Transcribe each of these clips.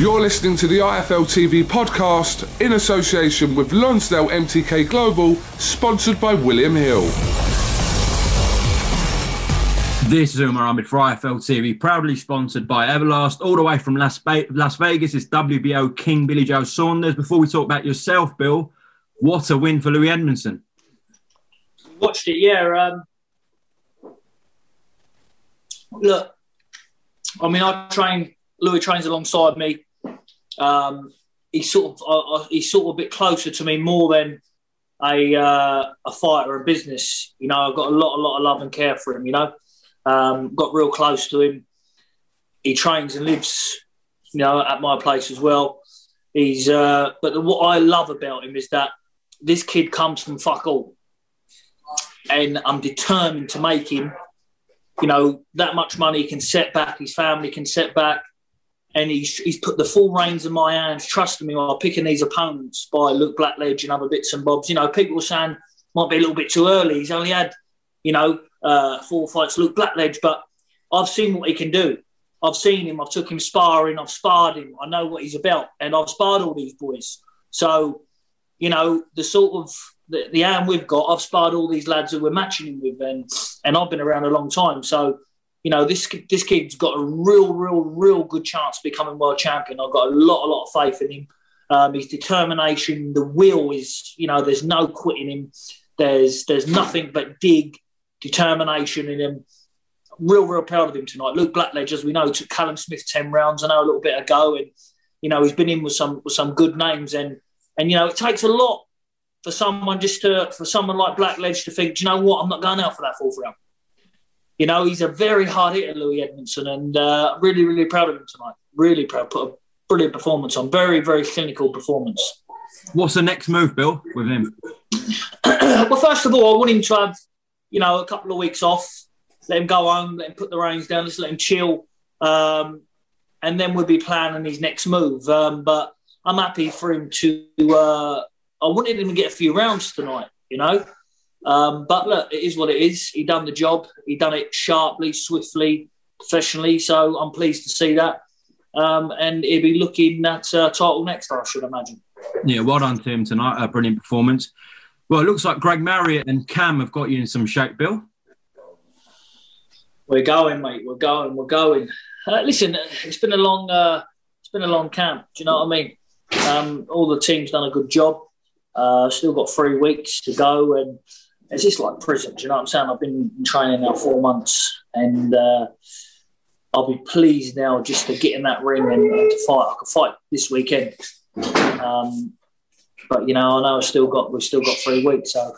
You're listening to the IFL TV podcast in association with Lonsdale MTK Global, sponsored by William Hill. This is Umar Ahmed for IFL TV, proudly sponsored by Everlast, all the way from Las, ba- Las Vegas. is WBO King Billy Joe Saunders. Before we talk about yourself, Bill, what a win for Louis Edmondson. Watched it, yeah. Um, look, I mean, I train. Louis trains alongside me. Um, he's sort of uh, uh, he's sort of a bit closer to me more than a uh, a fighter and business. You know, I've got a lot, a lot of love and care for him. You know, um, got real close to him. He trains and lives, you know, at my place as well. He's, uh, but the, what I love about him is that this kid comes from fuck all, and I'm determined to make him, you know, that much money can set back, his family can set back, and he's, he's put the full reins in my hands, trusting me while picking these opponents by Luke Blackledge and other bits and bobs. You know, people were saying might be a little bit too early. He's only had, you know, uh, four fights, Luke Blackledge, but I've seen what he can do. I've seen him. I've took him sparring. I've sparred him. I know what he's about, and I've sparred all these boys. So, you know, the sort of the, the we've got, I've sparred all these lads who we're matching him with, and and I've been around a long time. So, you know, this this kid's got a real, real, real good chance of becoming world champion. I've got a lot, a lot of faith in him. Um, his determination, the will is, you know, there's no quitting him. There's there's nothing but dig, determination in him. Real, real proud of him tonight. Luke Blackledge, as we know, took Callum Smith ten rounds. I know a little bit ago, and you know he's been in with some with some good names, and and you know it takes a lot for someone just to for someone like Blackledge to think, do you know what, I'm not going out for that fourth round. You know, he's a very hard hitter, Louis Edmondson, and uh, really, really proud of him tonight. Really proud. Put a brilliant performance on. Very, very clinical performance. What's the next move, Bill, with him? well, first of all, I want him to have, you know, a couple of weeks off. Let him go home. Let him put the reins down. Just let him chill, um, and then we'll be planning his next move. Um, but I'm happy for him to. Uh, I wanted him to get a few rounds tonight. You know, um, but look, it is what it is. He done the job. He done it sharply, swiftly, professionally. So I'm pleased to see that. Um, and he'll be looking at uh, title next, I should imagine. Yeah, well done to him tonight. A brilliant performance. Well, it looks like Greg Marriott and Cam have got you in some shape, Bill. We're going, mate. We're going. We're going. Uh, listen, it's been a long, uh, it's been a long camp. Do you know what I mean? Um, all the team's done a good job. Uh, still got three weeks to go, and it's just like prison. Do you know what I'm saying? I've been training now four months, and uh, I'll be pleased now just to get in that ring and, and to fight. I could fight this weekend, um, but you know, I know I've still got we've still got three weeks, so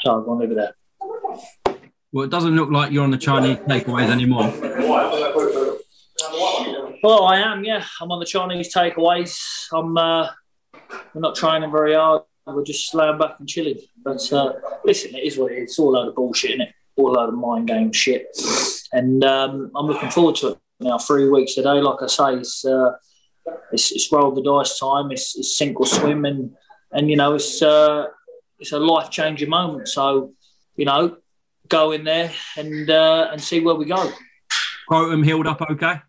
so I'm to leave it there. Well, it doesn't look like you're on the Chinese takeaways anymore. Well, I am. Yeah, I'm on the Chinese takeaways. I'm. Uh, we're not training very hard. We're just laying back and chilling. But uh, listen, it is what it is. It's all a load of bullshit, isn't it? all a load of mind game shit. And um, I'm looking forward to it now. Three weeks today, like I say, it's uh, it's, it's roll the dice time. It's, it's sink or swim, and and you know it's uh, it's a life changing moment. So you know, go in there and uh, and see where we go. Scrotum healed up okay?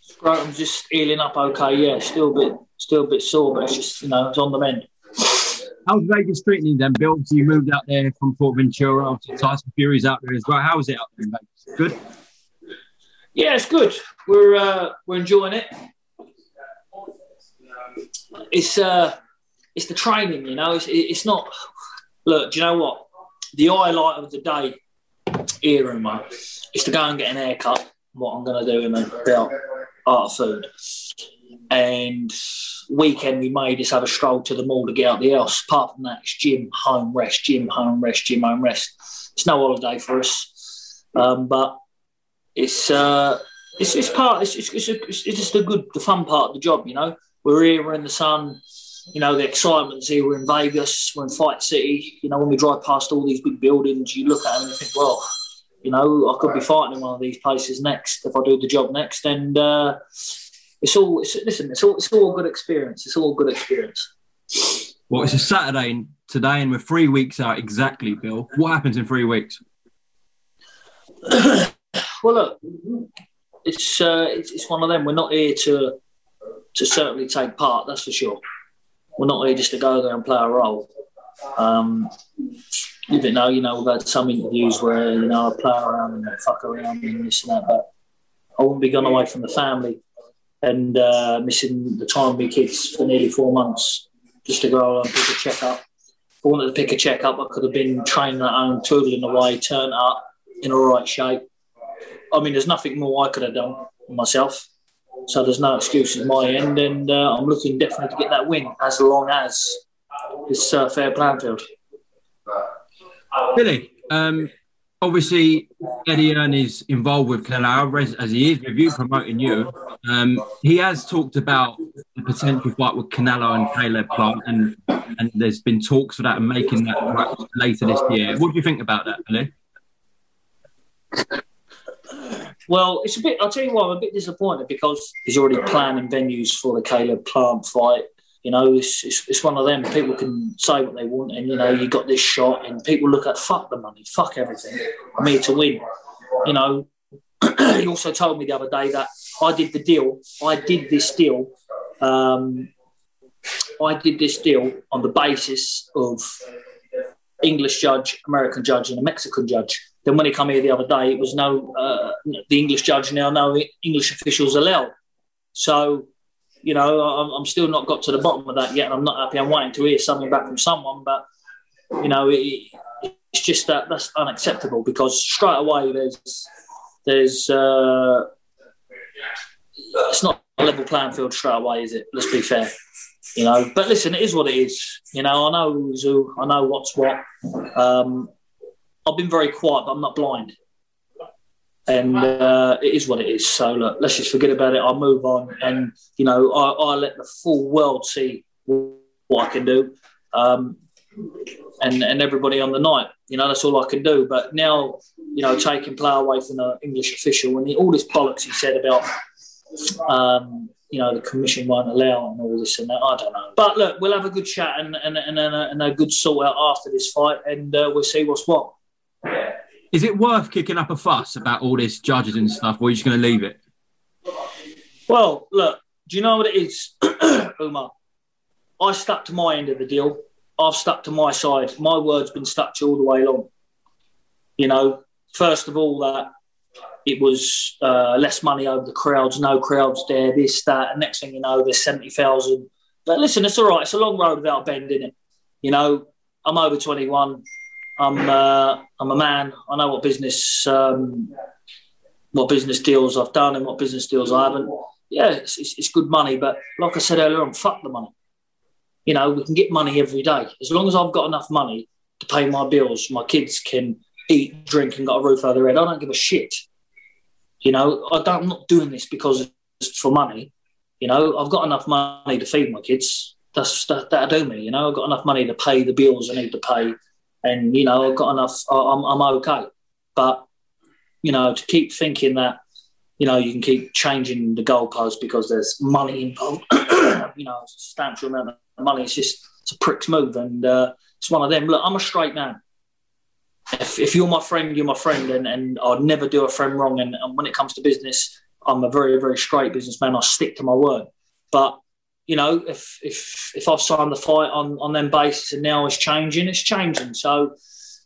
Scrotum's just healing up okay. Yeah, still a bit still a bit sore, but it's just you know it's on the mend. How's Vegas treating you then, Bill? So you moved out there from Fuerteventura, obviously Tyson Fury's out there as well. How is it out there in Vegas? Good? Yeah, it's good. We're uh, we're enjoying it. It's uh, it's the training, you know. It's it's not. Look, do you know what? The highlight of the day here, Umar, is to go and get an haircut. What I'm going to do in the belt art food. And weekend we may just have a stroll to the mall to get out the house. Apart from that, it's gym, home, rest, gym, home, rest, gym, home, rest. It's no holiday for us, um, but it's uh, it's it's part. It's it's, it's, a, it's just the good, the fun part of the job. You know, we're here, we're in the sun. You know, the excitement's here. We're in Vegas. We're in Fight City. You know, when we drive past all these big buildings, you look at them and think, well, you know, I could be fighting in one of these places next if I do the job next. And uh, it's all it's, listen. It's all it's all a good experience. It's all good experience. Well, it's a Saturday today, and we're three weeks out exactly, Bill. What happens in three weeks? well, look, it's, uh, it's it's one of them. We're not here to to certainly take part. That's for sure. We're not here just to go there and play a role. Um, know, you know, we've had some interviews where you know I play around and fuck around and this and that, but I wouldn't be gone away from the family and uh, missing the time with kids for nearly four months just to go and pick a check up. I wanted to pick a check up, I could have been training at home, twiddling away, turned up in all right shape. I mean, there's nothing more I could have done myself. So there's no excuses my end, and uh, I'm looking definitely to get that win as long as it's uh, fair playing field. Billy, um, obviously Eddie Hearn is involved with Canelo as he is with you promoting you. Um, he has talked about the potential fight with Canelo and Caleb Plant, and and there's been talks for that and making that later this year. What do you think about that, Billy? Well, it's a bit. I'll tell you what, I'm a bit disappointed because he's already planning venues for the Caleb Plant fight. You know, it's, it's, it's one of them. People can say what they want, and you know, you got this shot, and people look at fuck the money, fuck everything. I'm here to win. You know, he also told me the other day that I did the deal. I did this deal. Um, I did this deal on the basis of English judge, American judge, and a Mexican judge. Then when he come here the other day, it was no uh, the English judge now no English officials allowed. So, you know, I'm, I'm, still not got to the bottom of that yet, and I'm not happy. I'm waiting to hear something back from someone, but you know, it, it's just that that's unacceptable because straight away there's there's uh, it's not a level playing field straight away, is it? Let's be fair. You know, but listen, it is what it is. You know, I know who's who, I know what's what. Um, I've been very quiet, but I'm not blind. And uh, it is what it is. So look, let's just forget about it. I'll move on, and you know, I, I let the full world see what I can do, um, and and everybody on the night. You know, that's all I can do. But now, you know, taking play away from the English official and all this bollocks he said about, um, you know, the commission won't allow and all this and that. I don't know. But look, we'll have a good chat and and, and, and, a, and a good sort out after this fight, and uh, we'll see what's what. Is it worth kicking up a fuss about all this judges and stuff, or are you just going to leave it? Well, look, do you know what it is, Umar? I stuck to my end of the deal. I've stuck to my side. My word's been stuck to all the way along. You know, first of all, that it was uh, less money over the crowds, no crowds there, this, that. And next thing you know, there's 70,000. But listen, it's all right. It's a long road without bending it. You know, I'm over 21. I'm uh, I'm a man. I know what business um, what business deals I've done and what business deals I haven't. Yeah, it's, it's, it's, good money, but like I said earlier on, fuck the money. You know, we can get money every day as long as I've got enough money to pay my bills. My kids can eat, drink, and got a roof over their head. I don't give a shit. You know, I don't, I'm not doing this because it's for money. You know, I've got enough money to feed my kids. That's that, that'll do me. You know, I've got enough money to pay the bills I need to pay and you know I've got enough. I'm, I'm okay, but you know to keep thinking that you know you can keep changing the goalposts because there's money involved. you know, substantial amount of money. It's just it's a prick's move, and uh, it's one of them. Look, I'm a straight man. If, if you're my friend, you're my friend, and, and I'd never do a friend wrong. And, and when it comes to business, I'm a very, very straight businessman. I stick to my word. But you know, if if if I've signed the fight on on them basis and now it's changing, it's changing. So,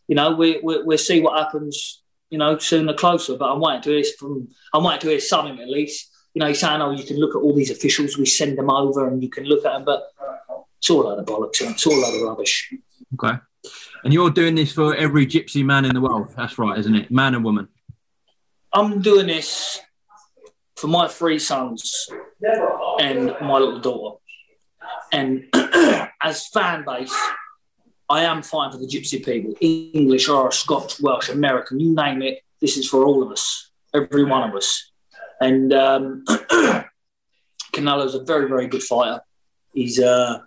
you know, we we we'll see what happens. You know, sooner closer. But I'm waiting to hear from. I'm waiting to hear something at least. You know, he's saying, "Oh, you can look at all these officials. We send them over, and you can look at them." But it's all load of bollocks. It's all load of rubbish. Okay. And you're doing this for every gypsy man in the world. That's right, isn't it? Man and woman. I'm doing this for my three sons and my little daughter. And as fan base, I am fighting for the gypsy people, English, or Scots, Welsh, American, you name it. This is for all of us, every one of us. And um, Canelo's a very, very good fighter. He's uh,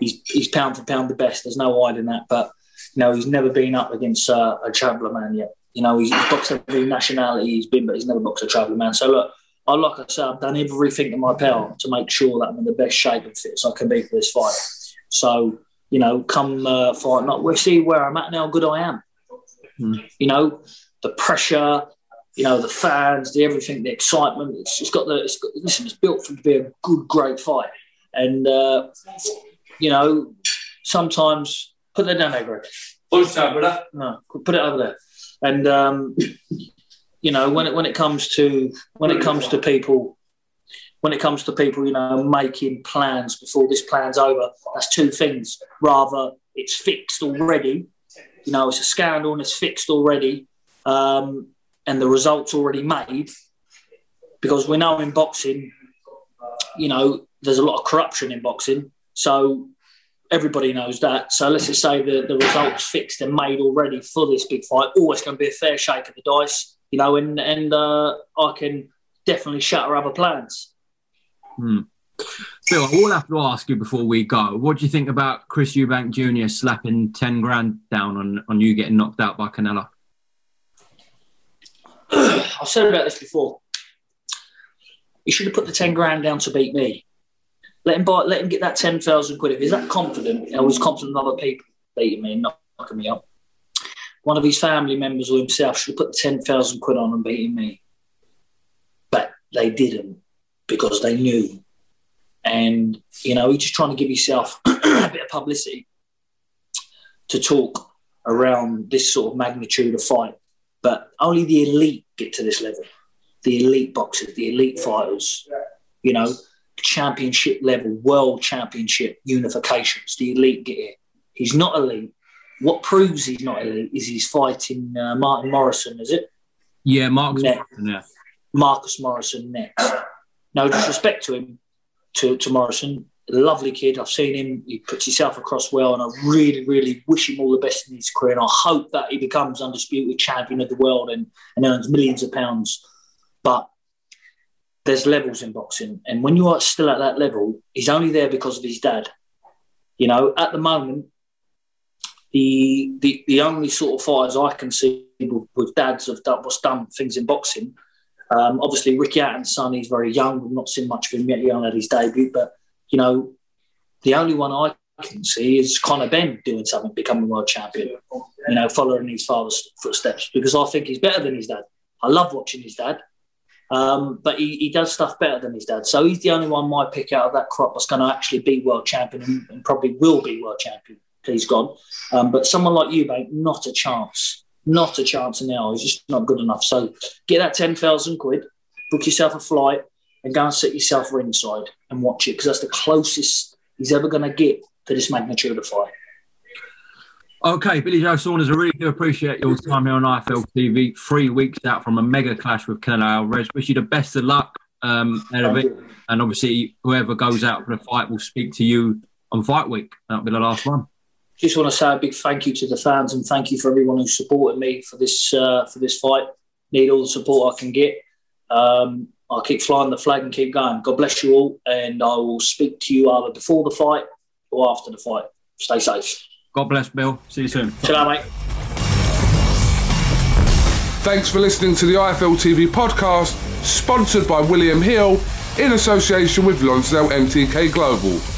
he's he's pound for pound the best. There's no hiding that. But you know, he's never been up against uh, a traveller man yet. You know, he's, he's boxed every nationality he's been, but he's never boxed a traveller man. So look, I like I said, I've done everything in my power to make sure that I'm in the best shape and fit as I can be for this fight. So, you know, come uh, fight night, we'll see where I'm at now, how good I am. Mm. You know, the pressure, you know, the fans, the everything, the excitement. It's, it's got the, it's got, listen, it's built for to be a good, great fight. And, uh, you know, sometimes put that down there, Greg. No, put it over there. And, um, you know, when it when it comes to when it comes to people, when it comes to people, you know, making plans before this plan's over, that's two things. Rather, it's fixed already. You know, it's a scandal and it's fixed already, um, and the results already made. Because we know in boxing, you know, there's a lot of corruption in boxing, so everybody knows that. So let's just say the, the results fixed and made already for this big fight. Always going to be a fair shake of the dice you know, and and uh, I can definitely shatter other plans. Hmm. Phil, I will have to ask you before we go. What do you think about Chris Eubank Jr. slapping ten grand down on on you getting knocked out by Canelo? I've said about this before. He should have put the ten grand down to beat me. Let him buy. Let him get that ten thousand quid. If he's that confident, I was confident of other people beating me and knocking me up one of his family members or himself should have put 10,000 quid on and beaten me. But they didn't because they knew. And, you know, you're just trying to give yourself a bit of publicity to talk around this sort of magnitude of fight. But only the elite get to this level. The elite boxers, the elite fighters, you know, championship level, world championship unifications. The elite get here. He's not elite. What proves he's not elite is he's fighting uh, Martin Morrison, is it? Yeah, Marcus Morrison, yeah. Marcus Morrison next. No disrespect to him, to, to Morrison. Lovely kid. I've seen him. He puts himself across well, and I really, really wish him all the best in his career. And I hope that he becomes undisputed champion of the world and, and earns millions of pounds. But there's levels in boxing, and when you are still at that level, he's only there because of his dad. You know, at the moment, the the, the only sort of fighters I can see with, with dads have done what's done things in boxing. Um, obviously, Ricky Hatton's son, he's very young. We've not seen much of him yet. He only had his debut, but you know, the only one I can see is Conor Benn doing something, becoming world champion. You know, following his father's footsteps because I think he's better than his dad. I love watching his dad, um, but he, he does stuff better than his dad. So he's the only one my pick out of that crop that's going to actually be world champion and, and probably will be world champion he's gone. Um, but someone like Eubank, not a chance. Not a chance in now. He's just not good enough. So get that 10,000 quid, book yourself a flight, and go and sit yourself ringside and watch it because that's the closest he's ever going to get to this magnitude of fight. Okay, Billy Joe Saunders, I really do appreciate your time here on IFL TV. Three weeks out from a mega clash with Canelo Alvarez. Wish you the best of luck um, out of it. And obviously, whoever goes out for the fight will speak to you on fight week. That'll be the last one just want to say a big thank you to the fans and thank you for everyone who supported me for this uh, for this fight. Need all the support I can get. Um, I'll keep flying the flag and keep going. God bless you all, and I will speak to you either before the fight or after the fight. Stay safe. God bless, Bill. See you soon. Chill out, mate. Thanks for listening to the IFL TV podcast, sponsored by William Hill in association with Lonsdale MTK Global.